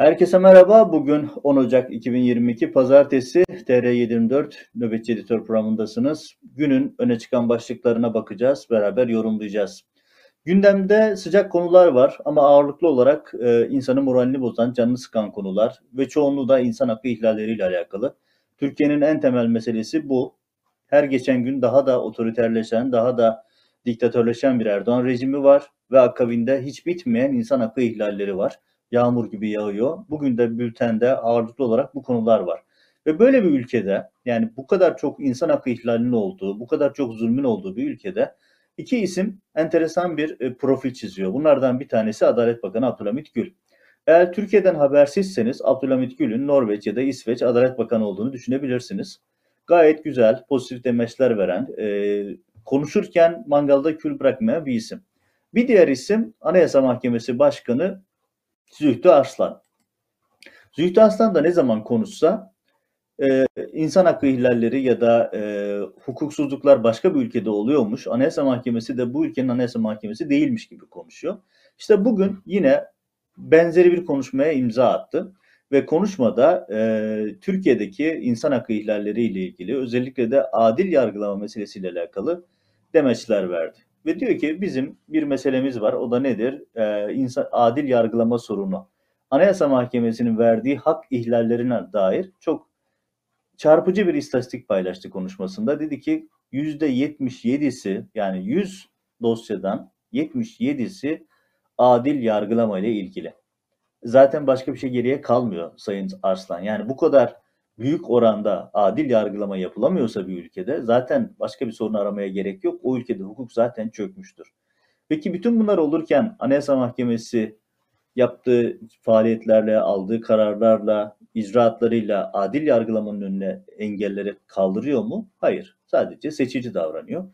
Herkese merhaba. Bugün 10 Ocak 2022 Pazartesi TR724 Nöbetçi Editör programındasınız. Günün öne çıkan başlıklarına bakacağız, beraber yorumlayacağız. Gündemde sıcak konular var ama ağırlıklı olarak e, insanın moralini bozan, canını sıkan konular ve çoğunluğu da insan hakkı ihlalleriyle alakalı. Türkiye'nin en temel meselesi bu. Her geçen gün daha da otoriterleşen, daha da diktatörleşen bir Erdoğan rejimi var ve akabinde hiç bitmeyen insan hakkı ihlalleri var yağmur gibi yağıyor. Bugün de bültende ağırlıklı olarak bu konular var. Ve böyle bir ülkede yani bu kadar çok insan hakkı ihlalinin olduğu, bu kadar çok zulmün olduğu bir ülkede iki isim enteresan bir e, profil çiziyor. Bunlardan bir tanesi Adalet Bakanı Abdülhamit Gül. Eğer Türkiye'den habersizseniz Abdülhamit Gül'ün Norveç ya da İsveç Adalet Bakanı olduğunu düşünebilirsiniz. Gayet güzel, pozitif demeçler veren, e, konuşurken mangalda kül bırakmayan bir isim. Bir diğer isim Anayasa Mahkemesi Başkanı Zühtü Arslan. Zühtü Arslan da ne zaman konuşsa e, insan hakkı ihlalleri ya da e, hukuksuzluklar başka bir ülkede oluyormuş. Anayasa Mahkemesi de bu ülkenin Anayasa Mahkemesi değilmiş gibi konuşuyor. İşte bugün yine benzeri bir konuşmaya imza attı ve konuşmada e, Türkiye'deki insan hakkı ihlalleri ile ilgili özellikle de adil yargılama meselesiyle alakalı demeçler verdi. Ve diyor ki bizim bir meselemiz var. O da nedir? Ee, insan adil yargılama sorunu. Anayasa Mahkemesi'nin verdiği hak ihlallerine dair çok çarpıcı bir istatistik paylaştı konuşmasında. Dedi ki %77'si yani 100 dosyadan 77'si adil yargılama ile ilgili. Zaten başka bir şey geriye kalmıyor Sayın Arslan. Yani bu kadar büyük oranda adil yargılama yapılamıyorsa bir ülkede zaten başka bir sorun aramaya gerek yok. O ülkede hukuk zaten çökmüştür. Peki bütün bunlar olurken Anayasa Mahkemesi yaptığı faaliyetlerle, aldığı kararlarla, icraatlarıyla adil yargılamanın önüne engelleri kaldırıyor mu? Hayır. Sadece seçici davranıyor.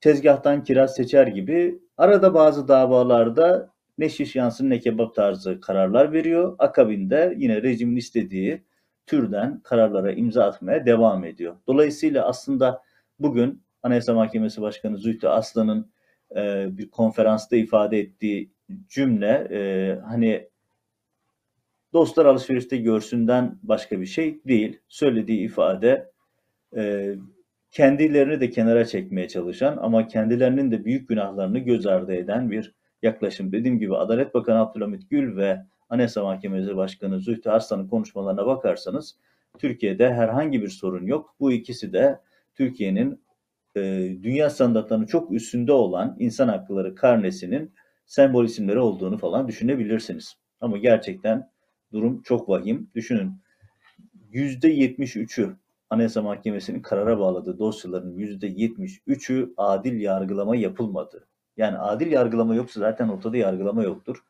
Tezgahtan kiraz seçer gibi arada bazı davalarda ne şiş yansın ne kebap tarzı kararlar veriyor. Akabinde yine rejimin istediği türden kararlara imza atmaya devam ediyor. Dolayısıyla aslında bugün Anayasa Mahkemesi Başkanı Zühtü Aslan'ın e, bir konferansta ifade ettiği cümle e, hani dostlar alışverişte görsünden başka bir şey değil. Söylediği ifade e, kendilerini de kenara çekmeye çalışan ama kendilerinin de büyük günahlarını göz ardı eden bir yaklaşım. Dediğim gibi Adalet Bakanı Abdülhamit Gül ve Anayasa Mahkemesi Başkanı Zühtü Arslan'ın konuşmalarına bakarsanız Türkiye'de herhangi bir sorun yok. Bu ikisi de Türkiye'nin e, dünya standartlarının çok üstünde olan insan hakları karnesinin sembol isimleri olduğunu falan düşünebilirsiniz. Ama gerçekten durum çok vahim. Düşünün %73'ü Anayasa Mahkemesi'nin karara bağladığı dosyaların %73'ü adil yargılama yapılmadı. Yani adil yargılama yoksa zaten ortada yargılama yoktur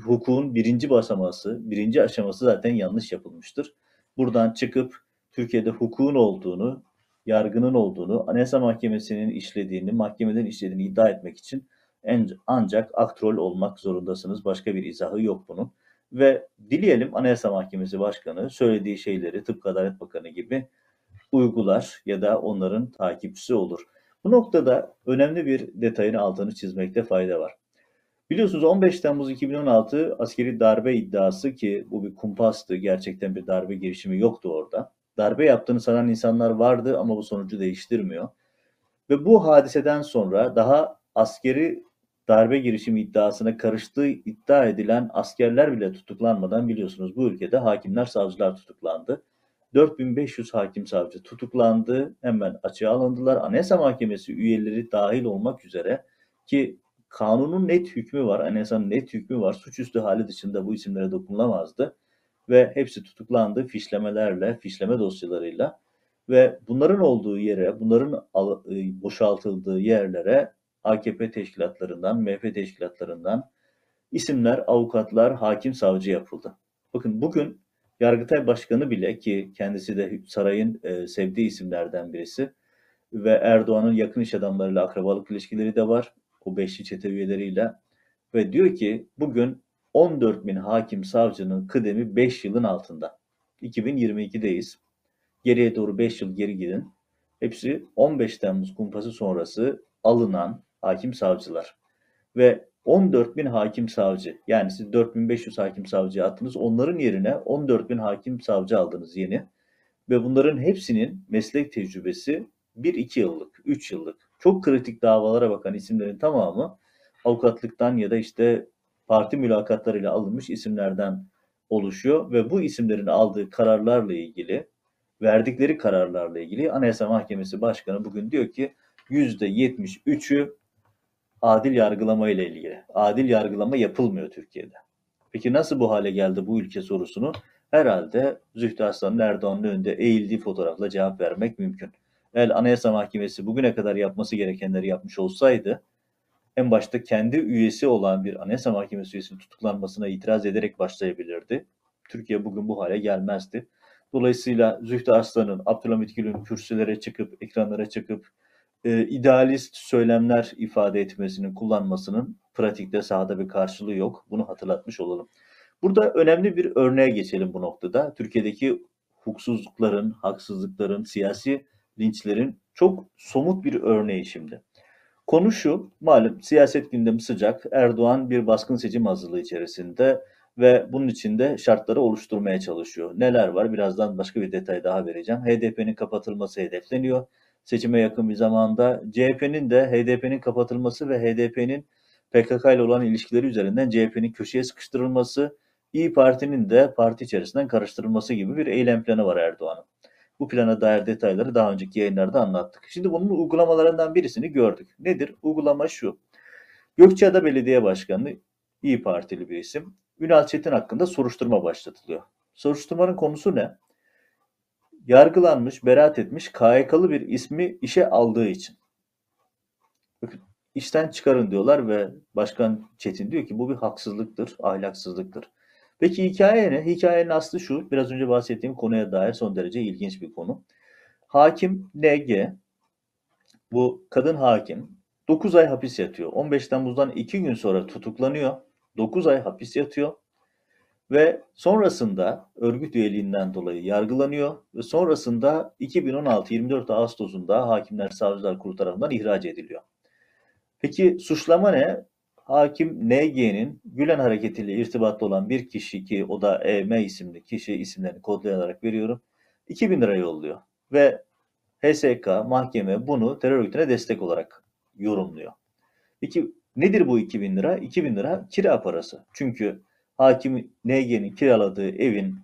hukukun birinci basaması, birinci aşaması zaten yanlış yapılmıştır. Buradan çıkıp Türkiye'de hukukun olduğunu, yargının olduğunu, Anayasa Mahkemesi'nin işlediğini, mahkemeden işlediğini iddia etmek için en, ancak aktrol olmak zorundasınız. Başka bir izahı yok bunun. Ve dileyelim Anayasa Mahkemesi Başkanı söylediği şeyleri tıpkı Adalet Bakanı gibi uygular ya da onların takipçisi olur. Bu noktada önemli bir detayın altını çizmekte fayda var. Biliyorsunuz 15 Temmuz 2016 askeri darbe iddiası ki bu bir kumpastı. Gerçekten bir darbe girişimi yoktu orada. Darbe yaptığını sanan insanlar vardı ama bu sonucu değiştirmiyor. Ve bu hadiseden sonra daha askeri darbe girişimi iddiasına karıştığı iddia edilen askerler bile tutuklanmadan biliyorsunuz bu ülkede hakimler, savcılar tutuklandı. 4500 hakim savcı tutuklandı. Hemen açığa alındılar. Anayasa Mahkemesi üyeleri dahil olmak üzere ki kanunun net hükmü var, anayasanın net hükmü var. Suçüstü hali dışında bu isimlere dokunulamazdı. Ve hepsi tutuklandı fişlemelerle, fişleme dosyalarıyla. Ve bunların olduğu yere, bunların e, boşaltıldığı yerlere AKP teşkilatlarından, MHP teşkilatlarından isimler, avukatlar, hakim, savcı yapıldı. Bakın bugün Yargıtay Başkanı bile ki kendisi de sarayın e, sevdiği isimlerden birisi ve Erdoğan'ın yakın iş adamlarıyla akrabalık ilişkileri de var o beşli çete üyeleriyle ve diyor ki bugün 14 bin hakim savcının kıdemi 5 yılın altında. 2022'deyiz. Geriye doğru 5 yıl geri gidin. Hepsi 15 Temmuz kumpası sonrası alınan hakim savcılar. Ve 14 bin hakim savcı yani siz 4500 hakim savcı attınız onların yerine 14 bin hakim savcı aldınız yeni ve bunların hepsinin meslek tecrübesi 1-2 yıllık, 3 yıllık çok kritik davalara bakan isimlerin tamamı avukatlıktan ya da işte parti mülakatlarıyla alınmış isimlerden oluşuyor ve bu isimlerin aldığı kararlarla ilgili, verdikleri kararlarla ilgili Anayasa Mahkemesi Başkanı bugün diyor ki %73'ü adil yargılama ile ilgili. Adil yargılama yapılmıyor Türkiye'de. Peki nasıl bu hale geldi bu ülke sorusunu herhalde Zühtü Aslan'ın Erdoğan'ın önünde eğildiği fotoğrafla cevap vermek mümkün. Eğer Anayasa Mahkemesi bugüne kadar yapması gerekenleri yapmış olsaydı en başta kendi üyesi olan bir Anayasa Mahkemesi üyesinin tutuklanmasına itiraz ederek başlayabilirdi. Türkiye bugün bu hale gelmezdi. Dolayısıyla Zühtü Aslan'ın Abdülhamit Gül'ün kürsülere çıkıp, ekranlara çıkıp e, idealist söylemler ifade etmesinin, kullanmasının pratikte sahada bir karşılığı yok. Bunu hatırlatmış olalım. Burada önemli bir örneğe geçelim bu noktada. Türkiye'deki hukuksuzlukların, haksızlıkların, siyasi linçlerin çok somut bir örneği şimdi. Konu şu, malum siyaset gündemi sıcak. Erdoğan bir baskın seçim hazırlığı içerisinde ve bunun içinde şartları oluşturmaya çalışıyor. Neler var? Birazdan başka bir detay daha vereceğim. HDP'nin kapatılması hedefleniyor. Seçime yakın bir zamanda CHP'nin de HDP'nin kapatılması ve HDP'nin PKK ile olan ilişkileri üzerinden CHP'nin köşeye sıkıştırılması, İyi Parti'nin de parti içerisinden karıştırılması gibi bir eylem planı var Erdoğan'ın. Bu plana dair detayları daha önceki yayınlarda anlattık. Şimdi bunun uygulamalarından birisini gördük. Nedir? Uygulama şu. Gökçeada Belediye Başkanı İyi Partili bir isim. Ünal Çetin hakkında soruşturma başlatılıyor. Soruşturmanın konusu ne? Yargılanmış, beraat etmiş KYK'lı bir ismi işe aldığı için. Bakın işten çıkarın diyorlar ve Başkan Çetin diyor ki bu bir haksızlıktır, ahlaksızlıktır. Peki hikaye ne? Hikayenin aslı şu. Biraz önce bahsettiğim konuya dair son derece ilginç bir konu. Hakim NG, bu kadın hakim 9 ay hapis yatıyor. 15 Temmuz'dan 2 gün sonra tutuklanıyor. 9 ay hapis yatıyor. Ve sonrasında örgüt üyeliğinden dolayı yargılanıyor ve sonrasında 2016 24 Ağustos'unda Hakimler Savcılar Kurulu tarafından ihraç ediliyor. Peki suçlama ne? Hakim NG'nin Gülen Hareketi ile irtibatlı olan bir kişi ki o da EM isimli kişi isimlerini kodlayarak veriyorum. 2000 lira yolluyor ve HSK mahkeme bunu terör örgütüne destek olarak yorumluyor. Peki nedir bu 2000 lira? 2000 lira kira parası. Çünkü hakim NG'nin kiraladığı evin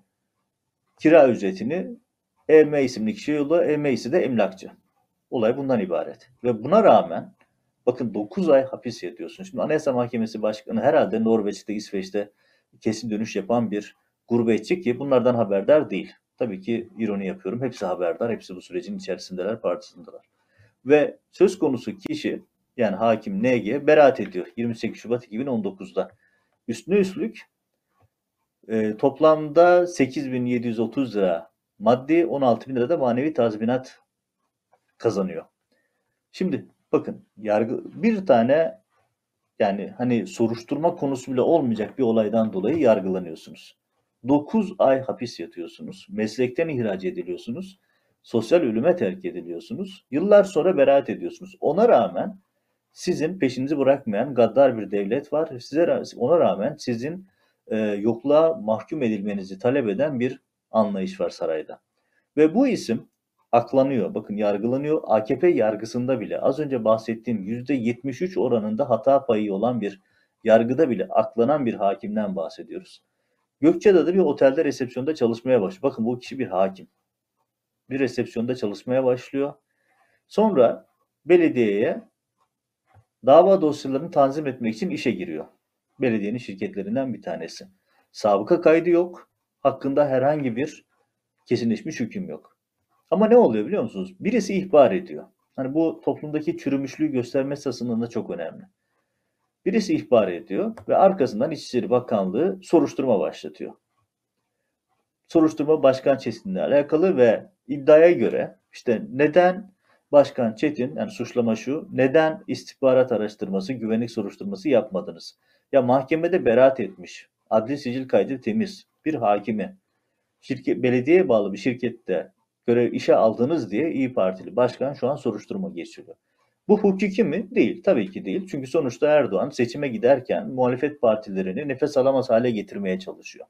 kira ücretini EM isimli kişi yolluyor. EM ise de emlakçı. Olay bundan ibaret. Ve buna rağmen Bakın 9 ay hapis yatıyorsun. Şimdi Anayasa Mahkemesi Başkanı herhalde Norveç'te, İsveç'te kesin dönüş yapan bir gurbetçi ki bunlardan haberdar değil. Tabii ki ironi yapıyorum. Hepsi haberdar. Hepsi bu sürecin içerisindeler, partisindeler. Ve söz konusu kişi yani hakim NG beraat ediyor 28 Şubat 2019'da. Üstüne üstlük e, toplamda 8730 lira maddi 16 bin lira da manevi tazminat kazanıyor. Şimdi Bakın yargı bir tane yani hani soruşturma konusu bile olmayacak bir olaydan dolayı yargılanıyorsunuz. 9 ay hapis yatıyorsunuz. Meslekten ihraç ediliyorsunuz. Sosyal ölüme terk ediliyorsunuz. Yıllar sonra beraat ediyorsunuz. Ona rağmen sizin peşinizi bırakmayan gaddar bir devlet var. Size ona rağmen sizin e, yokluğa mahkum edilmenizi talep eden bir anlayış var sarayda. Ve bu isim aklanıyor. Bakın yargılanıyor. AKP yargısında bile az önce bahsettiğim %73 oranında hata payı olan bir yargıda bile aklanan bir hakimden bahsediyoruz. Gökçeada'da bir otelde resepsiyonda çalışmaya başlıyor. Bakın bu kişi bir hakim. Bir resepsiyonda çalışmaya başlıyor. Sonra belediyeye dava dosyalarını tanzim etmek için işe giriyor. Belediyenin şirketlerinden bir tanesi. Sabıka kaydı yok. Hakkında herhangi bir kesinleşmiş hüküm yok. Ama ne oluyor biliyor musunuz? Birisi ihbar ediyor. Hani bu toplumdaki çürümüşlüğü gösterme açısından da çok önemli. Birisi ihbar ediyor ve arkasından İçişleri Bakanlığı soruşturma başlatıyor. Soruşturma Başkan Çetin'le alakalı ve iddiaya göre işte neden Başkan Çetin, yani suçlama şu, neden istihbarat araştırması, güvenlik soruşturması yapmadınız? Ya mahkemede beraat etmiş, adli sicil kaydı temiz, bir hakimi, şirket, belediyeye bağlı bir şirkette görev işe aldınız diye İyi Partili başkan şu an soruşturma geçiriyor. Bu hukuki mi? Değil. Tabii ki değil. Çünkü sonuçta Erdoğan seçime giderken muhalefet partilerini nefes alamaz hale getirmeye çalışıyor.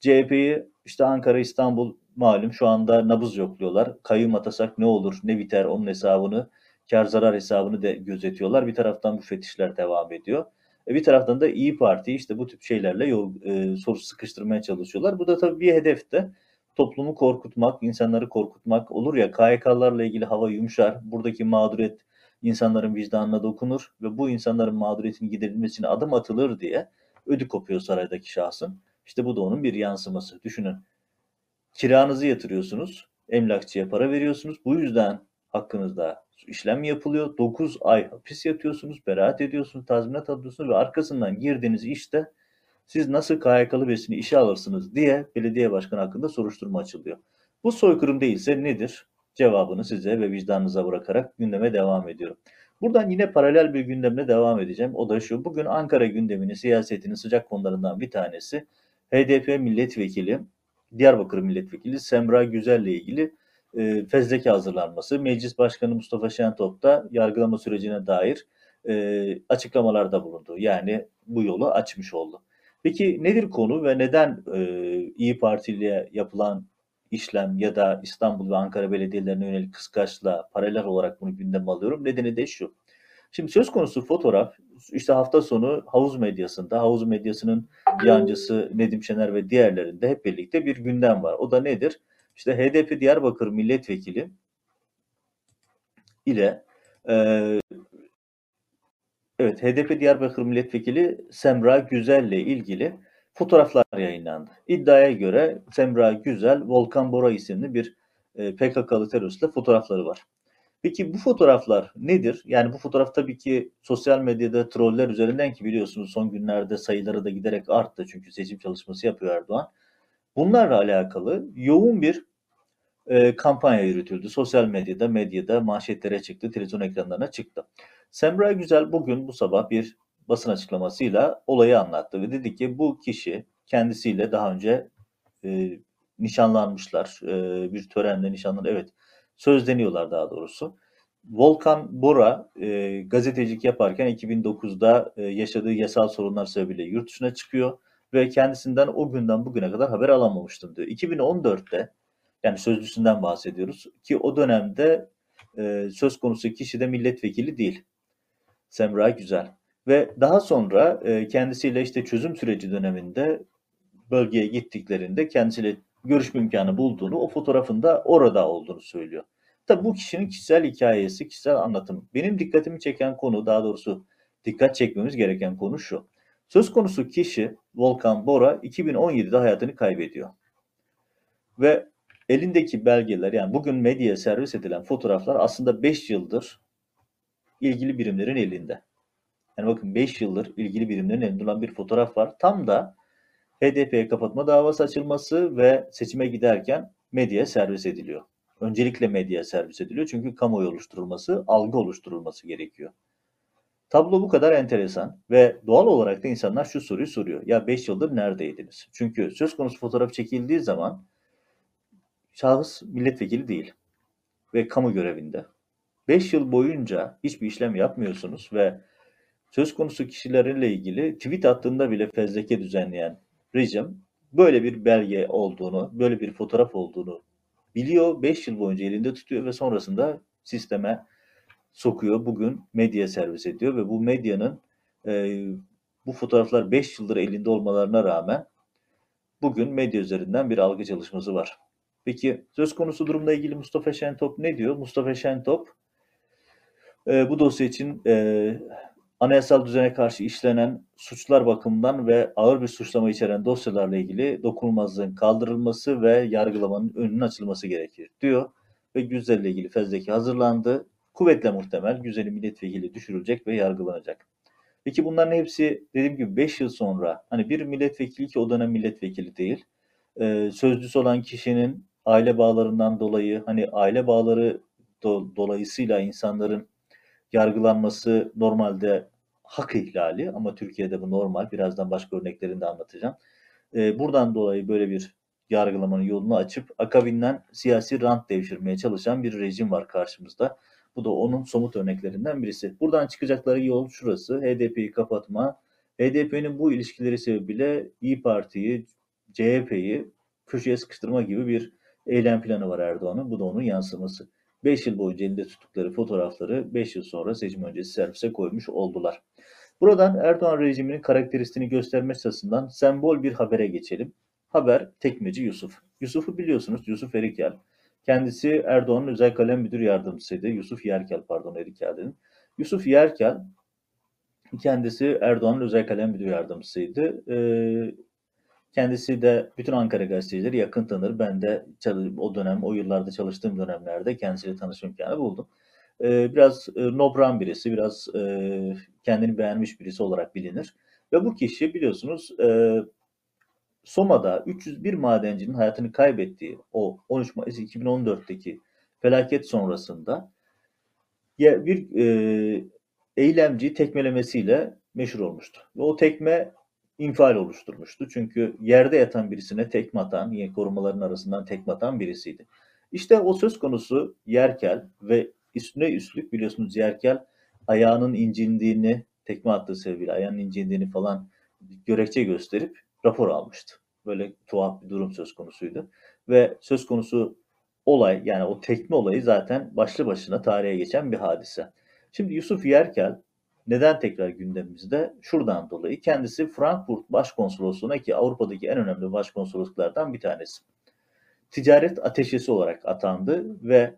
CHP'yi işte Ankara, İstanbul malum şu anda nabız yokluyorlar. Kayyum atasak ne olur, ne biter onun hesabını, kar zarar hesabını da gözetiyorlar. Bir taraftan bu fetişler devam ediyor. E bir taraftan da İyi Parti işte bu tip şeylerle yol, e, soru sıkıştırmaya çalışıyorlar. Bu da tabii bir hedef de toplumu korkutmak, insanları korkutmak olur ya KYK'larla ilgili hava yumuşar. Buradaki mağduriyet insanların vicdanına dokunur ve bu insanların mağduriyetinin giderilmesine adım atılır diye ödü kopuyor saraydaki şahsın. İşte bu da onun bir yansıması. Düşünün. Kiranızı yatırıyorsunuz, emlakçıya para veriyorsunuz. Bu yüzden hakkınızda işlem yapılıyor. 9 ay hapis yatıyorsunuz, beraat ediyorsunuz, tazminat alıyorsunuz ve arkasından girdiğiniz işte siz nasıl KYK'lı birisini işe alırsınız diye belediye başkanı hakkında soruşturma açılıyor. Bu soykırım değilse nedir? Cevabını size ve vicdanınıza bırakarak gündeme devam ediyorum. Buradan yine paralel bir gündemle devam edeceğim. O da şu. Bugün Ankara gündemini, siyasetinin sıcak konularından bir tanesi HDP milletvekili, Diyarbakır milletvekili Semra Güzel'le ilgili e, fezleke hazırlanması. Meclis Başkanı Mustafa Şentop da yargılama sürecine dair e, açıklamalarda bulundu. Yani bu yolu açmış oldu. Peki nedir konu ve neden e, İyi Parti ile yapılan işlem ya da İstanbul ve Ankara belediyelerine yönelik kıskaçla paralel olarak bunu gündeme alıyorum? Nedeni de şu. Şimdi söz konusu fotoğraf işte hafta sonu havuz medyasında, havuz medyasının yancısı Nedim Şener ve diğerlerinde hep birlikte bir gündem var. O da nedir? İşte HDP Diyarbakır milletvekili ile e, evet HDP Diyarbakır milletvekili Semra Güzel ile ilgili fotoğraflar yayınlandı. İddiaya göre Semra Güzel, Volkan Bora isimli bir e, PKK'lı teröristle fotoğrafları var. Peki bu fotoğraflar nedir? Yani bu fotoğraf tabii ki sosyal medyada troller üzerinden ki biliyorsunuz son günlerde sayıları da giderek arttı çünkü seçim çalışması yapıyor Erdoğan. Bunlarla alakalı yoğun bir e, kampanya yürütüldü. Sosyal medyada, medyada manşetlere çıktı, televizyon ekranlarına çıktı. Semra Güzel bugün bu sabah bir basın açıklamasıyla olayı anlattı ve dedi ki bu kişi kendisiyle daha önce e, nişanlanmışlar. E, bir törenle nişanlan evet sözleniyorlar daha doğrusu. Volkan Bora e, gazetecilik yaparken 2009'da e, yaşadığı yasal sorunlar sebebiyle yurt dışına çıkıyor ve kendisinden o günden bugüne kadar haber alamamıştım diyor. 2014'te yani sözlüsünden bahsediyoruz ki o dönemde e, söz konusu kişi de milletvekili değil. Semra Güzel. Ve daha sonra e, kendisiyle işte çözüm süreci döneminde bölgeye gittiklerinde kendisiyle görüşme imkanı bulduğunu, o fotoğrafında orada olduğunu söylüyor. Tabi bu kişinin kişisel hikayesi, kişisel anlatım. Benim dikkatimi çeken konu, daha doğrusu dikkat çekmemiz gereken konu şu. Söz konusu kişi Volkan Bora 2017'de hayatını kaybediyor. Ve elindeki belgeler yani bugün medyaya servis edilen fotoğraflar aslında 5 yıldır ilgili birimlerin elinde. Yani bakın 5 yıldır ilgili birimlerin elinde olan bir fotoğraf var. Tam da HDP'ye kapatma davası açılması ve seçime giderken medyaya servis ediliyor. Öncelikle medyaya servis ediliyor çünkü kamuoyu oluşturulması, algı oluşturulması gerekiyor. Tablo bu kadar enteresan ve doğal olarak da insanlar şu soruyu soruyor. Ya 5 yıldır neredeydiniz? Çünkü söz konusu fotoğraf çekildiği zaman şahıs milletvekili değil ve kamu görevinde. 5 yıl boyunca hiçbir işlem yapmıyorsunuz ve söz konusu kişilerle ilgili tweet attığında bile fezleke düzenleyen rejim böyle bir belge olduğunu, böyle bir fotoğraf olduğunu biliyor. 5 yıl boyunca elinde tutuyor ve sonrasında sisteme sokuyor. Bugün medya servis ediyor ve bu medyanın e, bu fotoğraflar 5 yıldır elinde olmalarına rağmen bugün medya üzerinden bir algı çalışması var. Peki söz konusu durumla ilgili Mustafa Şentop ne diyor? Mustafa Şentop e, bu dosya için e, anayasal düzene karşı işlenen suçlar bakımından ve ağır bir suçlama içeren dosyalarla ilgili dokunulmazlığın kaldırılması ve yargılamanın önünün açılması gerekir diyor. Ve Güzel ile ilgili fezleke hazırlandı. Kuvvetle muhtemel Güzel'in milletvekili düşürülecek ve yargılanacak. Peki bunların hepsi dediğim gibi 5 yıl sonra hani bir milletvekili ki o dönem milletvekili değil. E, sözcüsü olan kişinin aile bağlarından dolayı hani aile bağları do, dolayısıyla insanların yargılanması normalde hak ihlali ama Türkiye'de bu normal. Birazdan başka örneklerini de anlatacağım. E, buradan dolayı böyle bir yargılamanın yolunu açıp akabinden siyasi rant devşirmeye çalışan bir rejim var karşımızda. Bu da onun somut örneklerinden birisi. Buradan çıkacakları yol şurası. HDP'yi kapatma. HDP'nin bu ilişkileri sebebiyle İyi Parti'yi, CHP'yi köşeye sıkıştırma gibi bir eylem planı var Erdoğan'ın. Bu da onun yansıması. 5 yıl boyunca elinde tuttukları fotoğrafları 5 yıl sonra seçim öncesi servise koymuş oldular. Buradan Erdoğan rejiminin karakteristiğini gösterme açısından sembol bir habere geçelim. Haber Tekmeci Yusuf. Yusuf'u biliyorsunuz Yusuf Erikel. Kendisi Erdoğan'ın özel kalem müdür yardımcısıydı. Yusuf Yerkel pardon Erikel dedim. Yusuf Yerkel kendisi Erdoğan'ın özel kalem müdür yardımcısıydı. Ee, kendisi de bütün Ankara gazetecileri yakın tanır. Ben de o dönem, o yıllarda çalıştığım dönemlerde kendisiyle tanışma imkanı buldum. Ee, biraz e, nobran birisi, biraz e, kendini beğenmiş birisi olarak bilinir. Ve bu kişi biliyorsunuz e, Soma'da 301 madencinin hayatını kaybettiği o 13 Mayıs 2014'teki felaket sonrasında bir e, eylemci tekmelemesiyle meşhur olmuştu. Ve o tekme infial oluşturmuştu. Çünkü yerde yatan birisine tekme atan, yine korumaların arasından tekme atan birisiydi. İşte o söz konusu Yerkel ve üstüne üstlük biliyorsunuz Yerkel ayağının incindiğini, tekme attığı sebebiyle ayağının incindiğini falan görekçe gösterip rapor almıştı. Böyle tuhaf bir durum söz konusuydu. Ve söz konusu olay yani o tekme olayı zaten başlı başına tarihe geçen bir hadise. Şimdi Yusuf Yerkel neden tekrar gündemimizde? Şuradan dolayı kendisi Frankfurt Başkonsolosluğu'na ki Avrupa'daki en önemli başkonsolosluklardan bir tanesi. Ticaret ateşesi olarak atandı ve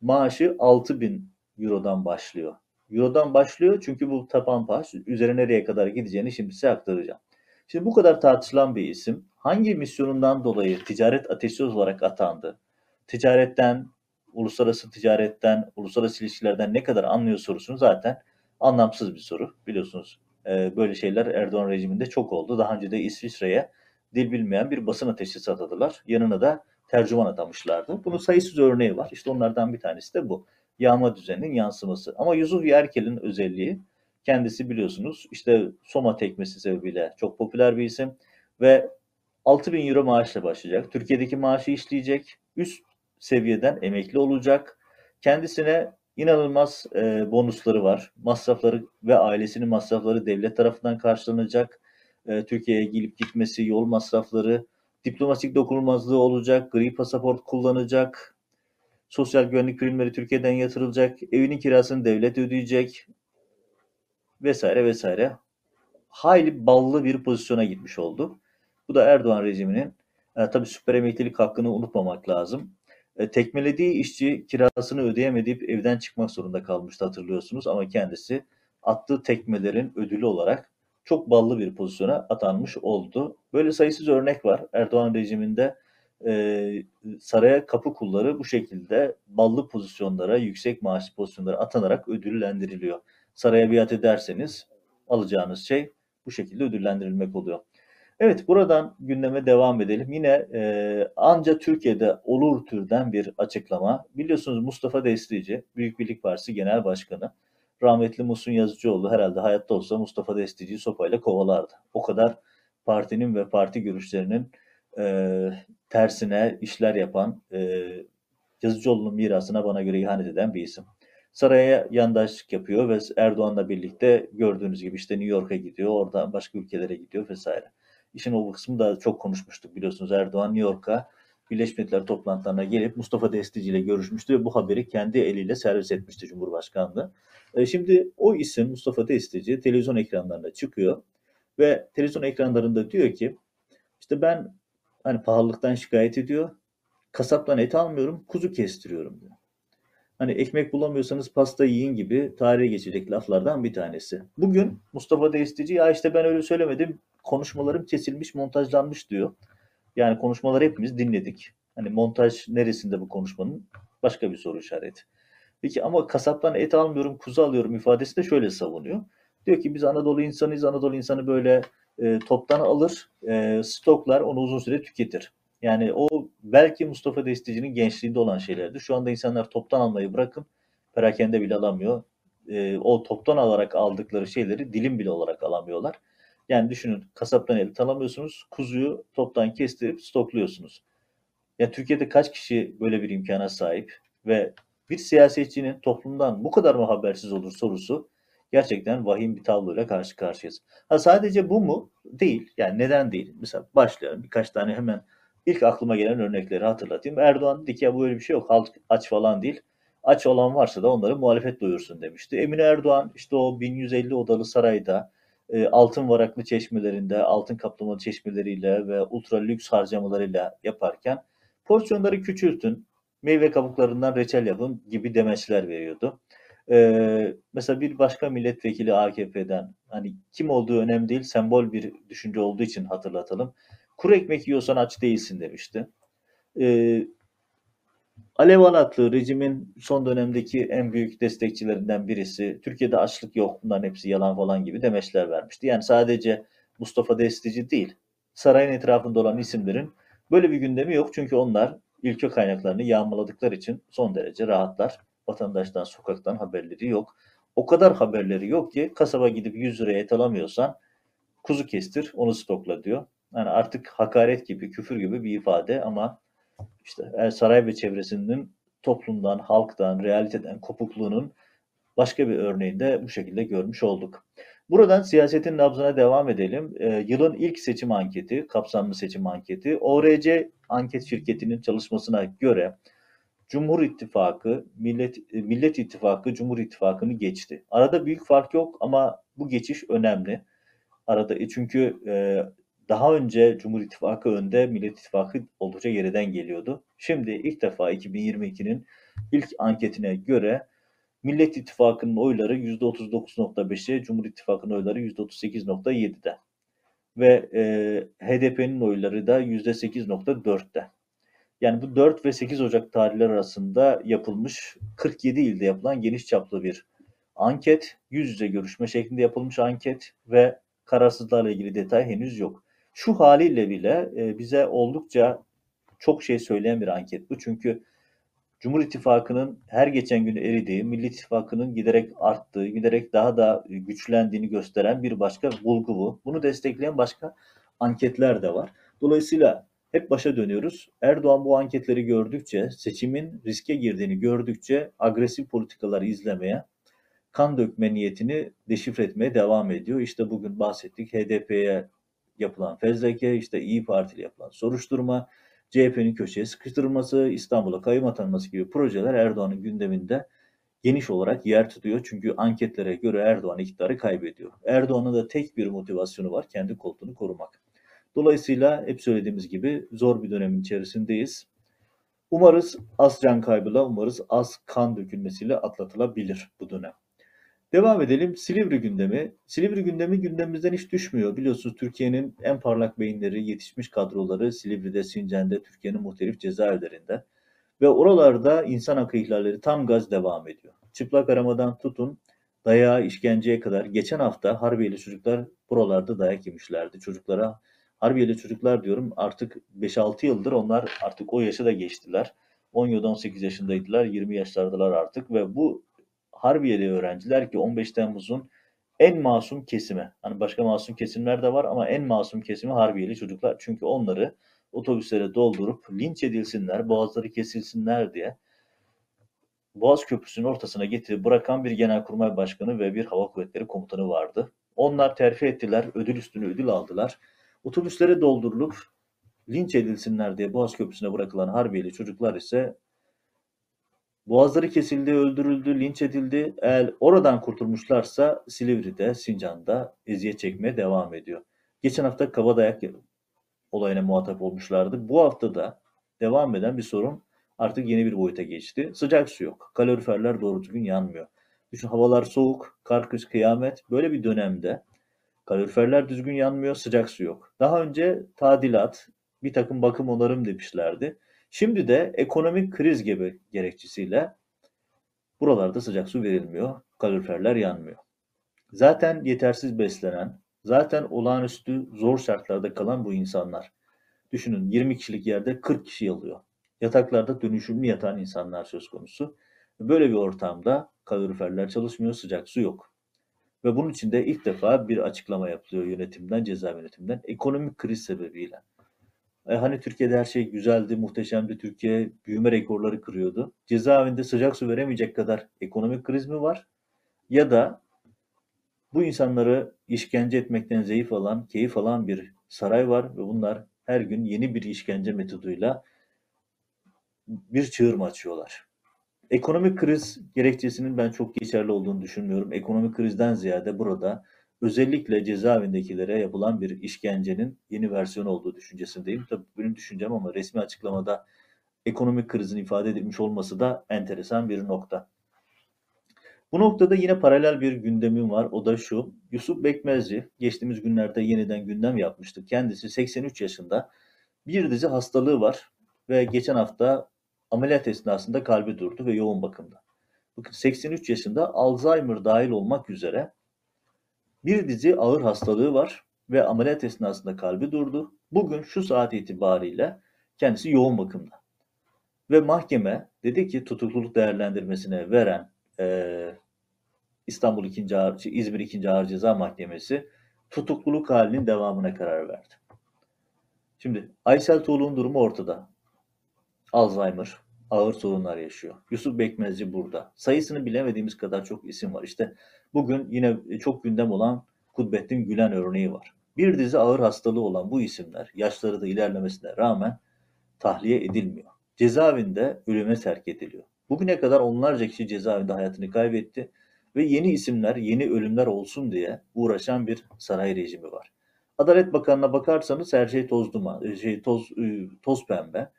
maaşı 6 bin Euro'dan başlıyor. Euro'dan başlıyor çünkü bu taban pahş üzerine nereye kadar gideceğini şimdi size aktaracağım. Şimdi bu kadar tartışılan bir isim hangi misyonundan dolayı ticaret ateşi olarak atandı? Ticaretten, uluslararası ticaretten, uluslararası ilişkilerden ne kadar anlıyor sorusunu zaten anlamsız bir soru. Biliyorsunuz e, böyle şeyler Erdoğan rejiminde çok oldu. Daha önce de İsviçre'ye dil bilmeyen bir basın ateşi atadılar. Yanına da tercüman atamışlardı. Bunun sayısız örneği var. İşte onlardan bir tanesi de bu. Yağma düzeninin yansıması. Ama Yusuf Yerkel'in özelliği kendisi biliyorsunuz işte Soma tekmesi sebebiyle çok popüler bir isim ve 6 bin euro maaşla başlayacak. Türkiye'deki maaşı işleyecek. Üst seviyeden emekli olacak. Kendisine inanılmaz e, bonusları var. Masrafları ve ailesinin masrafları devlet tarafından karşılanacak. E, Türkiye'ye gelip gitmesi, yol masrafları, diplomatik dokunulmazlığı olacak, gri pasaport kullanacak, sosyal güvenlik primleri Türkiye'den yatırılacak, evinin kirasını devlet ödeyecek vesaire vesaire. Hayli ballı bir pozisyona gitmiş oldu. Bu da Erdoğan rejiminin e, tabii süper emeklilik hakkını unutmamak lazım. E, tekmelediği işçi kirasını ödeyemeyip evden çıkmak zorunda kalmıştı hatırlıyorsunuz ama kendisi attığı tekmelerin ödülü olarak çok ballı bir pozisyona atanmış oldu. Böyle sayısız örnek var. Erdoğan rejiminde e, saraya kapı kulları bu şekilde ballı pozisyonlara, yüksek maaşlı pozisyonlara atanarak ödüllendiriliyor. Saraya biat ederseniz alacağınız şey bu şekilde ödüllendirilmek oluyor. Evet buradan gündeme devam edelim. Yine e, anca Türkiye'de olur türden bir açıklama. Biliyorsunuz Mustafa Destici, Büyük Birlik Partisi Genel Başkanı. Rahmetli Musun Yazıcıoğlu herhalde hayatta olsa Mustafa Destici'yi sopayla kovalardı. O kadar partinin ve parti görüşlerinin e, tersine işler yapan e, Yazıcıoğlu'nun mirasına bana göre ihanet eden bir isim. Saraya yandaşlık yapıyor ve Erdoğan'la birlikte gördüğünüz gibi işte New York'a gidiyor, oradan başka ülkelere gidiyor vesaire. İşin o kısmı da çok konuşmuştuk biliyorsunuz. Erdoğan New York'a Birleşmiş Milletler toplantılarına gelip Mustafa Destici ile görüşmüştü ve bu haberi kendi eliyle servis etmişti Cumhurbaşkanlığı. E, şimdi o isim Mustafa Destici televizyon ekranlarına çıkıyor ve televizyon ekranlarında diyor ki işte ben hani pahalılıktan şikayet ediyor. Kasaptan et almıyorum, kuzu kestiriyorum diyor. Hani ekmek bulamıyorsanız pasta yiyin gibi tarihe geçecek laflardan bir tanesi. Bugün Mustafa Destici ya işte ben öyle söylemedim konuşmalarım kesilmiş, montajlanmış diyor. Yani konuşmaları hepimiz dinledik. Hani montaj neresinde bu konuşmanın? Başka bir soru işareti. Peki ama kasaptan et almıyorum, kuzu alıyorum ifadesi de şöyle savunuyor. Diyor ki biz Anadolu insanıyız, Anadolu insanı böyle e, toptan alır, e, stoklar, onu uzun süre tüketir. Yani o belki Mustafa Destici'nin gençliğinde olan şeylerdi. Şu anda insanlar toptan almayı bırakın, perakende bile alamıyor. E, o toptan alarak aldıkları şeyleri dilim bile olarak alamıyorlar. Yani düşünün kasaptan et alamıyorsunuz. Kuzuyu toptan kestirip stokluyorsunuz. Ya Türkiye'de kaç kişi böyle bir imkana sahip ve bir siyasetçinin toplumdan bu kadar mı habersiz olur sorusu gerçekten vahim bir tabloyla karşı karşıyayız. Ha sadece bu mu? Değil. Yani neden değil? Mesela başlayalım. Birkaç tane hemen ilk aklıma gelen örnekleri hatırlatayım. Erdoğan dedi ki ya böyle bir şey yok. Halk aç falan değil. Aç olan varsa da onları muhalefet doyursun demişti. Emine Erdoğan işte o 1150 odalı sarayda e, altın varaklı çeşmelerinde, altın kaplamalı çeşmeleriyle ve ultra lüks harcamalarıyla yaparken porsiyonları küçültün, meyve kabuklarından reçel yapın gibi demeçler veriyordu. Ee, mesela bir başka milletvekili AKP'den hani kim olduğu önemli değil sembol bir düşünce olduğu için hatırlatalım. Kuru ekmek yiyorsan aç değilsin demişti. Ee, Alev Alatlı rejimin son dönemdeki en büyük destekçilerinden birisi. Türkiye'de açlık yok bunların hepsi yalan falan gibi demeçler vermişti. Yani sadece Mustafa Destici değil sarayın etrafında olan isimlerin böyle bir gündemi yok. Çünkü onlar ülke kaynaklarını yağmaladıkları için son derece rahatlar. Vatandaştan, sokaktan haberleri yok. O kadar haberleri yok ki kasaba gidip 100 liraya et alamıyorsan kuzu kestir, onu stokla diyor. Yani artık hakaret gibi, küfür gibi bir ifade ama işte saray ve çevresinin toplumdan, halktan, realiteden kopukluğunun başka bir örneğini de bu şekilde görmüş olduk. Buradan siyasetin nabzına devam edelim. E, yılın ilk seçim anketi, kapsamlı seçim anketi, ORC anket şirketinin çalışmasına göre Cumhur İttifakı, Millet, e, Millet İttifakı Cumhur İttifakı'nı geçti. Arada büyük fark yok ama bu geçiş önemli. Arada e, çünkü e, daha önce Cumhur İttifakı önde, Millet İttifakı oldukça geriden geliyordu. Şimdi ilk defa 2022'nin ilk anketine göre Millet İttifakı'nın oyları %39.5'e, Cumhur İttifakı'nın oyları %38.7'de. Ve e, HDP'nin oyları da %8.4'te. Yani bu 4 ve 8 Ocak tarihleri arasında yapılmış 47 ilde yapılan geniş çaplı bir anket, yüz yüze görüşme şeklinde yapılmış anket ve kararsızlarla ilgili detay henüz yok. Şu haliyle bile e, bize oldukça çok şey söyleyen bir anket bu. Çünkü Cumhur İttifakı'nın her geçen gün eridiği, Millet İttifakı'nın giderek arttığı, giderek daha da güçlendiğini gösteren bir başka bulgu bu. Bunu destekleyen başka anketler de var. Dolayısıyla hep başa dönüyoruz. Erdoğan bu anketleri gördükçe, seçimin riske girdiğini gördükçe agresif politikalar izlemeye, kan dökme niyetini deşifre etmeye devam ediyor. İşte bugün bahsettik HDP'ye yapılan fezleke, işte İyi Parti ile yapılan soruşturma, CHP'nin köşeye sıkıştırılması, İstanbul'a kayyum atanması gibi projeler Erdoğan'ın gündeminde geniş olarak yer tutuyor. Çünkü anketlere göre Erdoğan iktidarı kaybediyor. Erdoğan'ın da tek bir motivasyonu var, kendi koltuğunu korumak. Dolayısıyla hep söylediğimiz gibi zor bir dönemin içerisindeyiz. Umarız az can kaybıyla, umarız az kan dökülmesiyle atlatılabilir bu dönem. Devam edelim. Silivri gündemi. Silivri gündemi gündemimizden hiç düşmüyor. Biliyorsunuz Türkiye'nin en parlak beyinleri, yetişmiş kadroları Silivri'de, Sincan'da, Türkiye'nin muhtelif cezaevlerinde. Ve oralarda insan hakkı ihlalleri tam gaz devam ediyor. Çıplak aramadan tutun, dayağı, işkenceye kadar. Geçen hafta Harbiyeli çocuklar buralarda dayak yemişlerdi. Çocuklara, Harbiyeli çocuklar diyorum artık 5-6 yıldır onlar artık o yaşı da geçtiler. 17-18 yaşındaydılar, 20 yaşlardalar artık ve bu Harbiyeli öğrenciler ki 15 Temmuz'un en masum kesimi. Hani başka masum kesimler de var ama en masum kesimi Harbiyeli çocuklar. Çünkü onları otobüslere doldurup linç edilsinler, boğazları kesilsinler diye Boğaz Köprüsü'nün ortasına getirip bırakan bir genelkurmay başkanı ve bir hava kuvvetleri komutanı vardı. Onlar terfi ettiler, ödül üstüne ödül aldılar. Otobüslere doldurulup linç edilsinler diye Boğaz Köprüsü'ne bırakılan Harbiyeli çocuklar ise Boğazları kesildi, öldürüldü, linç edildi. Eğer oradan kurtulmuşlarsa Silivri'de, Sincan'da eziyet çekmeye devam ediyor. Geçen hafta Kabadayak olayına muhatap olmuşlardı. Bu hafta da devam eden bir sorun artık yeni bir boyuta geçti. Sıcak su yok. Kaloriferler doğru düzgün yanmıyor. Düşün havalar soğuk, kar kış kıyamet. Böyle bir dönemde kaloriferler düzgün yanmıyor, sıcak su yok. Daha önce tadilat, bir takım bakım onarım demişlerdi. Şimdi de ekonomik kriz gibi gerekçesiyle buralarda sıcak su verilmiyor, kaloriferler yanmıyor. Zaten yetersiz beslenen, zaten olağanüstü zor şartlarda kalan bu insanlar. Düşünün 20 kişilik yerde 40 kişi yalıyor. Yataklarda dönüşümlü yatan insanlar söz konusu. Böyle bir ortamda kaloriferler çalışmıyor, sıcak su yok. Ve bunun için de ilk defa bir açıklama yapılıyor yönetimden, ceza yönetimden ekonomik kriz sebebiyle. E, hani Türkiye'de her şey güzeldi, muhteşemdi. Türkiye büyüme rekorları kırıyordu. Cezaevinde sıcak su veremeyecek kadar ekonomik kriz mi var? Ya da bu insanları işkence etmekten zayıf alan, keyif alan bir saray var ve bunlar her gün yeni bir işkence metoduyla bir çığır açıyorlar. Ekonomik kriz gerekçesinin ben çok geçerli olduğunu düşünmüyorum. Ekonomik krizden ziyade burada özellikle cezaevindekilere yapılan bir işkencenin yeni versiyonu olduğu düşüncesindeyim. Tabii benim düşüncem ama resmi açıklamada ekonomik krizin ifade edilmiş olması da enteresan bir nokta. Bu noktada yine paralel bir gündemim var. O da şu. Yusuf Bekmezci geçtiğimiz günlerde yeniden gündem yapmıştı. Kendisi 83 yaşında bir dizi hastalığı var ve geçen hafta ameliyat esnasında kalbi durdu ve yoğun bakımda. Bakın 83 yaşında Alzheimer dahil olmak üzere bir dizi ağır hastalığı var ve ameliyat esnasında kalbi durdu. Bugün şu saat itibariyle kendisi yoğun bakımda. Ve mahkeme dedi ki tutukluluk değerlendirmesine veren e, İstanbul 2. Ağır, şey, İzmir 2. Ağır Ceza Mahkemesi tutukluluk halinin devamına karar verdi. Şimdi Aysel Tuğlu'nun durumu ortada. Alzheimer, ağır sorunlar yaşıyor. Yusuf Bekmezci burada. Sayısını bilemediğimiz kadar çok isim var. İşte bugün yine çok gündem olan Kudbettin Gülen örneği var. Bir dizi ağır hastalığı olan bu isimler yaşları da ilerlemesine rağmen tahliye edilmiyor. Cezaevinde ölüme terk ediliyor. Bugüne kadar onlarca kişi cezaevinde hayatını kaybetti ve yeni isimler, yeni ölümler olsun diye uğraşan bir saray rejimi var. Adalet Bakanı'na bakarsanız her şey toz duman, şey toz toz pembe.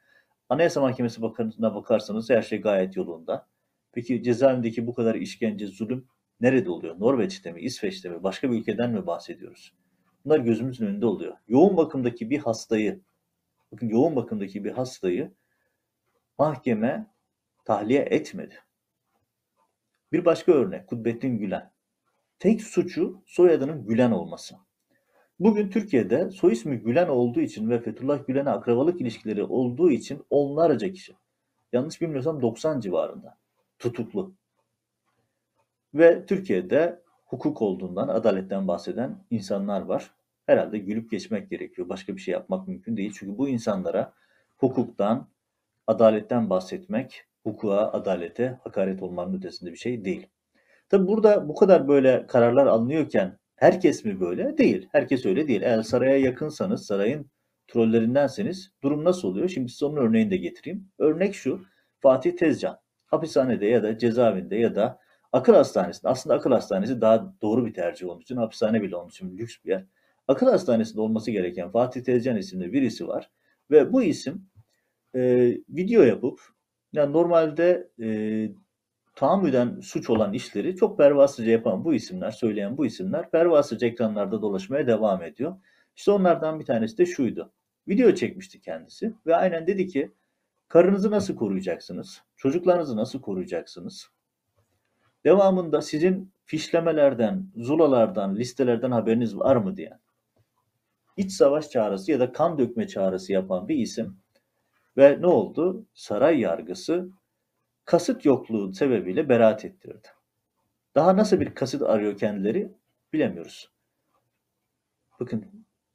Anayasa Mahkemesi Bakanı'na bakarsanız her şey gayet yolunda. Peki cezaevindeki bu kadar işkence, zulüm nerede oluyor? Norveç'te mi, İsveç'te mi, başka bir ülkeden mi bahsediyoruz? Bunlar gözümüzün önünde oluyor. Yoğun bakımdaki bir hastayı, bakın yoğun bakımdaki bir hastayı mahkeme tahliye etmedi. Bir başka örnek Kudbettin Gülen. Tek suçu soyadının Gülen olması. Bugün Türkiye'de soy ismi Gülen olduğu için ve Fethullah Gülen'e akrabalık ilişkileri olduğu için onlarca kişi, yanlış bilmiyorsam 90 civarında tutuklu. Ve Türkiye'de hukuk olduğundan, adaletten bahseden insanlar var. Herhalde gülüp geçmek gerekiyor. Başka bir şey yapmak mümkün değil. Çünkü bu insanlara hukuktan, adaletten bahsetmek, hukuka, adalete hakaret olmanın ötesinde bir şey değil. Tabi burada bu kadar böyle kararlar alınıyorken herkes mi böyle? Değil. Herkes öyle değil. Eğer saraya yakınsanız, sarayın trollerindenseniz durum nasıl oluyor? Şimdi size onun örneğini de getireyim. Örnek şu. Fatih Tezcan hapishanede ya da cezaevinde ya da akıl hastanesinde aslında akıl hastanesi daha doğru bir tercih onun için. Hapishane bile onun için lüks bir yer. Akıl hastanesinde olması gereken Fatih Tezcan isimli birisi var. Ve bu isim e, video yapıp yani normalde e, tahammüden suç olan işleri çok pervasızca yapan bu isimler, söyleyen bu isimler pervasızca ekranlarda dolaşmaya devam ediyor. İşte onlardan bir tanesi de şuydu. Video çekmişti kendisi ve aynen dedi ki karınızı nasıl koruyacaksınız? Çocuklarınızı nasıl koruyacaksınız? Devamında sizin fişlemelerden, zulalardan, listelerden haberiniz var mı diye. İç savaş çağrısı ya da kan dökme çağrısı yapan bir isim ve ne oldu? Saray yargısı kasıt yokluğu sebebiyle beraat ettirdi. Daha nasıl bir kasıt arıyor kendileri bilemiyoruz. Bakın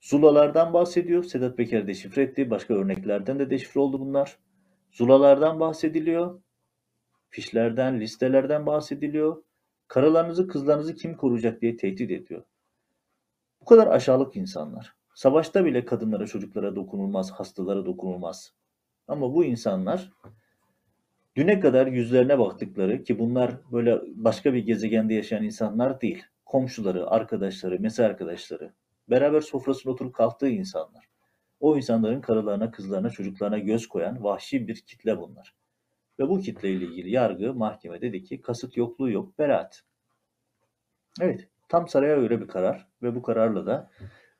Zulalardan bahsediyor. Sedat Peker deşifre etti. Başka örneklerden de deşifre oldu bunlar. Zulalardan bahsediliyor. Fişlerden, listelerden bahsediliyor. Karalarınızı, kızlarınızı kim koruyacak diye tehdit ediyor. Bu kadar aşağılık insanlar. Savaşta bile kadınlara, çocuklara dokunulmaz, hastalara dokunulmaz. Ama bu insanlar düne kadar yüzlerine baktıkları ki bunlar böyle başka bir gezegende yaşayan insanlar değil. Komşuları, arkadaşları, mesai arkadaşları, beraber sofrasına oturup kalktığı insanlar. O insanların karılarına, kızlarına, çocuklarına göz koyan vahşi bir kitle bunlar. Ve bu kitleyle ilgili yargı mahkeme dedi ki kasıt yokluğu yok, beraat. Evet, tam saraya öyle bir karar ve bu kararla da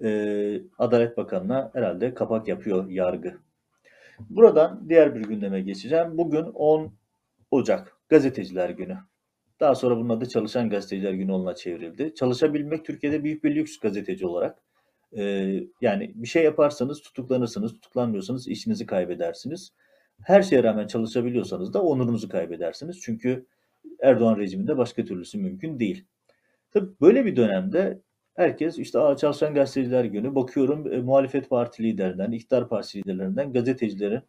e, Adalet Bakanı'na herhalde kapak yapıyor yargı. Buradan diğer bir gündeme geçeceğim. Bugün 10 Ocak Gazeteciler Günü. Daha sonra bunun adı Çalışan Gazeteciler Günü oluna çevrildi. Çalışabilmek Türkiye'de büyük bir lüks gazeteci olarak. Ee, yani bir şey yaparsanız tutuklanırsınız, tutuklanmıyorsanız işinizi kaybedersiniz. Her şeye rağmen çalışabiliyorsanız da onurunuzu kaybedersiniz. Çünkü Erdoğan rejiminde başka türlüsü mümkün değil. Tabii böyle bir dönemde Herkes işte Çalışan Gazeteciler Günü bakıyorum e, muhalefet parti liderinden, iktidar partisi liderlerinden gazetecilerin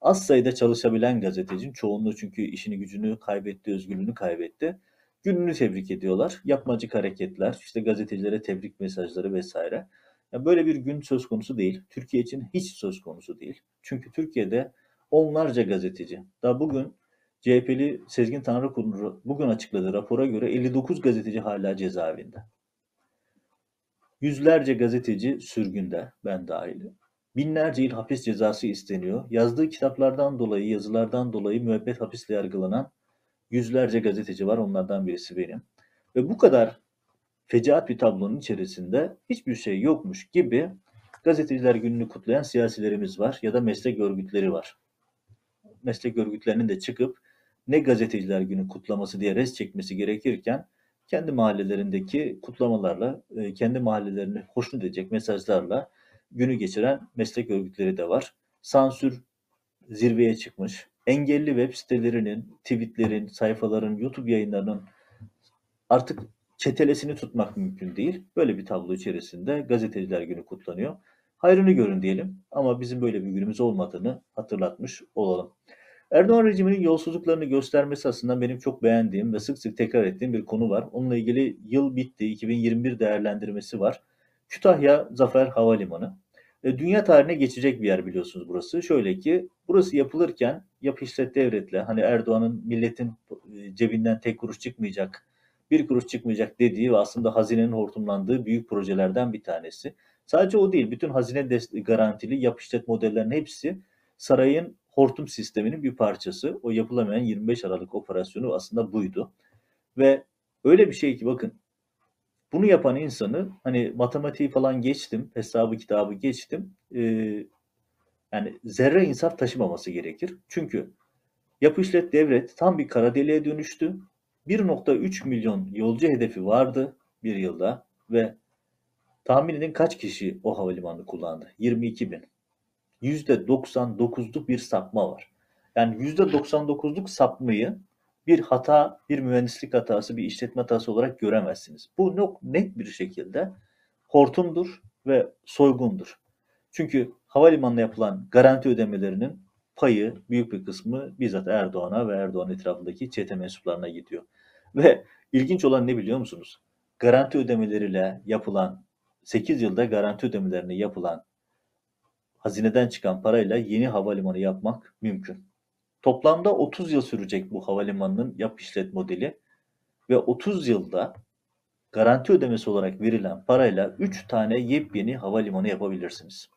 az sayıda çalışabilen gazetecinin çoğunluğu çünkü işini gücünü kaybetti, özgürlüğünü kaybetti. Gününü tebrik ediyorlar. Yapmacık hareketler, işte gazetecilere tebrik mesajları vesaire. Yani böyle bir gün söz konusu değil. Türkiye için hiç söz konusu değil. Çünkü Türkiye'de onlarca gazeteci. Daha bugün CHP'li Sezgin Tanrıkulu bugün açıkladığı rapora göre 59 gazeteci hala cezaevinde. Yüzlerce gazeteci sürgünde, ben dahil. Binlerce yıl hapis cezası isteniyor. Yazdığı kitaplardan dolayı, yazılardan dolayı müebbet hapisle yargılanan yüzlerce gazeteci var. Onlardan birisi benim. Ve bu kadar fecaat bir tablonun içerisinde hiçbir şey yokmuş gibi gazeteciler gününü kutlayan siyasilerimiz var ya da meslek örgütleri var. Meslek örgütlerinin de çıkıp ne gazeteciler günü kutlaması diye res çekmesi gerekirken kendi mahallelerindeki kutlamalarla, e, kendi mahallelerini hoşnut edecek mesajlarla günü geçiren meslek örgütleri de var. Sansür zirveye çıkmış. Engelli web sitelerinin, tweetlerin, sayfaların, YouTube yayınlarının artık çetelesini tutmak mümkün değil. Böyle bir tablo içerisinde gazeteciler günü kutlanıyor. Hayrını görün diyelim ama bizim böyle bir günümüz olmadığını hatırlatmış olalım. Erdoğan rejiminin yolsuzluklarını göstermesi aslında benim çok beğendiğim ve sık sık tekrar ettiğim bir konu var. Onunla ilgili yıl bitti, 2021 değerlendirmesi var. Kütahya Zafer Havalimanı. E, dünya tarihine geçecek bir yer biliyorsunuz burası. Şöyle ki burası yapılırken yap işlet devletle hani Erdoğan'ın milletin e, cebinden tek kuruş çıkmayacak, bir kuruş çıkmayacak dediği ve aslında hazinenin hortumlandığı büyük projelerden bir tanesi. Sadece o değil, bütün hazine garantili yap işlet modellerinin hepsi sarayın hortum sisteminin bir parçası. O yapılamayan 25 Aralık operasyonu aslında buydu. Ve öyle bir şey ki bakın bunu yapan insanı hani matematiği falan geçtim, hesabı kitabı geçtim. E, yani zerre insaf taşımaması gerekir. Çünkü yapı işlet devlet tam bir kara deliğe dönüştü. 1.3 milyon yolcu hedefi vardı bir yılda ve tahmin edin kaç kişi o havalimanını kullandı? 22 bin. %99'luk bir sapma var. Yani %99'luk sapmayı bir hata, bir mühendislik hatası, bir işletme hatası olarak göremezsiniz. Bu çok net bir şekilde hortumdur ve soygundur. Çünkü havalimanına yapılan garanti ödemelerinin payı büyük bir kısmı bizzat Erdoğan'a ve Erdoğan etrafındaki çete mensuplarına gidiyor. Ve ilginç olan ne biliyor musunuz? Garanti ödemeleriyle yapılan 8 yılda garanti ödemelerini yapılan hazineden çıkan parayla yeni havalimanı yapmak mümkün. Toplamda 30 yıl sürecek bu havalimanının yap işlet modeli ve 30 yılda garanti ödemesi olarak verilen parayla 3 tane yepyeni havalimanı yapabilirsiniz.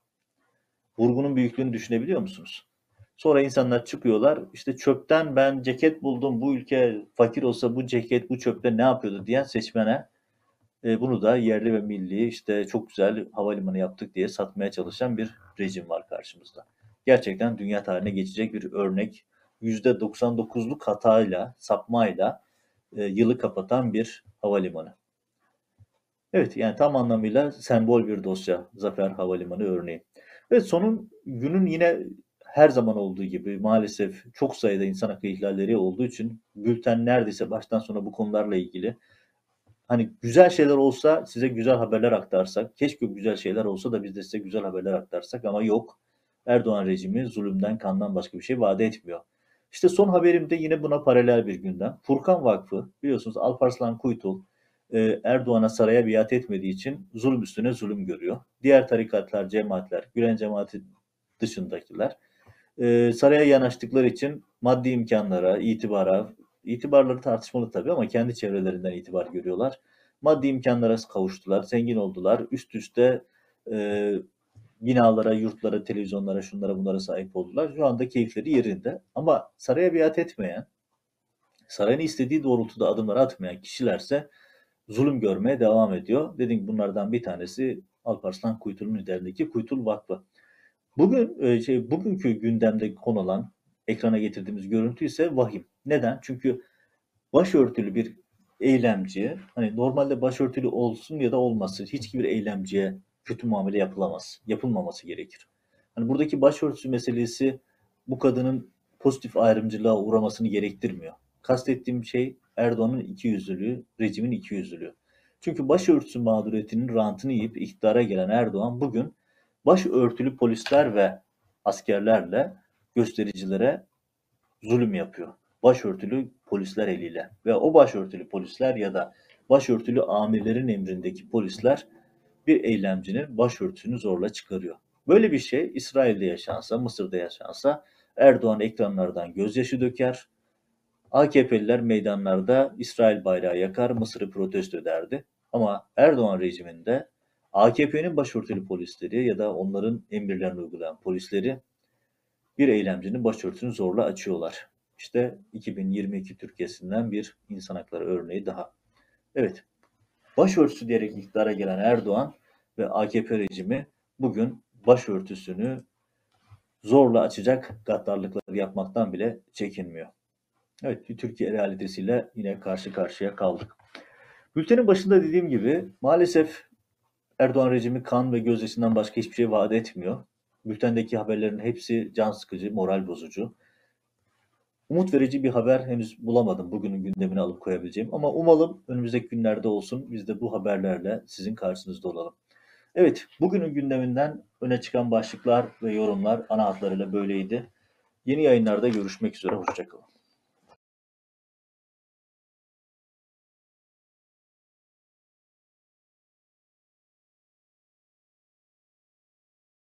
Vurgunun büyüklüğünü düşünebiliyor musunuz? Sonra insanlar çıkıyorlar işte çöpten ben ceket buldum bu ülke fakir olsa bu ceket bu çöpte ne yapıyordu diyen seçmene e, bunu da yerli ve milli işte çok güzel havalimanı yaptık diye satmaya çalışan bir rejim var karşımızda. Gerçekten dünya tarihine geçecek bir örnek. %99'luk hatayla, sapmayla e, yılı kapatan bir havalimanı. Evet yani tam anlamıyla sembol bir dosya Zafer Havalimanı örneği. Ve sonun günün yine her zaman olduğu gibi maalesef çok sayıda insan hakkı ihlalleri olduğu için bülten neredeyse baştan sona bu konularla ilgili hani güzel şeyler olsa size güzel haberler aktarsak, keşke güzel şeyler olsa da biz de size güzel haberler aktarsak ama yok. Erdoğan rejimi zulümden, kandan başka bir şey vaat etmiyor. İşte son haberimde yine buna paralel bir gündem. Furkan Vakfı biliyorsunuz Alparslan Kuytul e, Erdoğan'a saraya biat etmediği için zulüm üstüne zulüm görüyor. Diğer tarikatlar, cemaatler, Gülen cemaati dışındakiler e, saraya yanaştıkları için maddi imkanlara, itibara, itibarları tartışmalı tabii ama kendi çevrelerinden itibar görüyorlar. Maddi imkanlara kavuştular, zengin oldular. Üst üste e, binalara, yurtlara, televizyonlara, şunlara bunlara sahip oldular. Şu anda keyifleri yerinde. Ama saraya biat etmeyen, sarayın istediği doğrultuda adımlar atmayan kişilerse zulüm görmeye devam ediyor. Dedim bunlardan bir tanesi Alparslan Kuytul'un liderliğindeki Kuytul Vakfı. Bugün e, şey bugünkü gündemde konulan ekrana getirdiğimiz görüntü ise vahim. Neden? Çünkü başörtülü bir eylemci, hani normalde başörtülü olsun ya da olmasın hiçbir eylemciye kötü muamele yapılamaz. Yapılmaması gerekir. Hani buradaki başörtüsü meselesi bu kadının pozitif ayrımcılığa uğramasını gerektirmiyor. Kastettiğim şey Erdoğan'ın ikiyüzlülüğü, rejimin ikiyüzlülüğü. Çünkü başörtüsü mağduriyetinin rantını yiyip iktidara gelen Erdoğan bugün başörtülü polisler ve askerlerle göstericilere zulüm yapıyor. Başörtülü polisler eliyle ve o başörtülü polisler ya da başörtülü amirlerin emrindeki polisler bir eylemcinin başörtüsünü zorla çıkarıyor. Böyle bir şey İsrail'de yaşansa, Mısır'da yaşansa Erdoğan ekranlardan gözyaşı döker, AKP'liler meydanlarda İsrail bayrağı yakar, Mısır'ı protesto ederdi. Ama Erdoğan rejiminde AKP'nin başörtülü polisleri ya da onların emirlerini uygulayan polisleri bir eylemcinin başörtüsünü zorla açıyorlar. İşte 2022 Türkiye'sinden bir insan hakları örneği daha. Evet, başörtüsü diyerek iktidara gelen Erdoğan ve AKP rejimi bugün başörtüsünü zorla açacak gaddarlıkları yapmaktan bile çekinmiyor. Evet, Türkiye realitesiyle yine karşı karşıya kaldık. Bültenin başında dediğim gibi maalesef Erdoğan rejimi kan ve gözyaşından başka hiçbir şey vaat etmiyor. Bültendeki haberlerin hepsi can sıkıcı, moral bozucu. Umut verici bir haber henüz bulamadım bugünün gündemine alıp koyabileceğim. Ama umalım önümüzdeki günlerde olsun biz de bu haberlerle sizin karşınızda olalım. Evet, bugünün gündeminden öne çıkan başlıklar ve yorumlar ana hatlarıyla böyleydi. Yeni yayınlarda görüşmek üzere, hoşçakalın.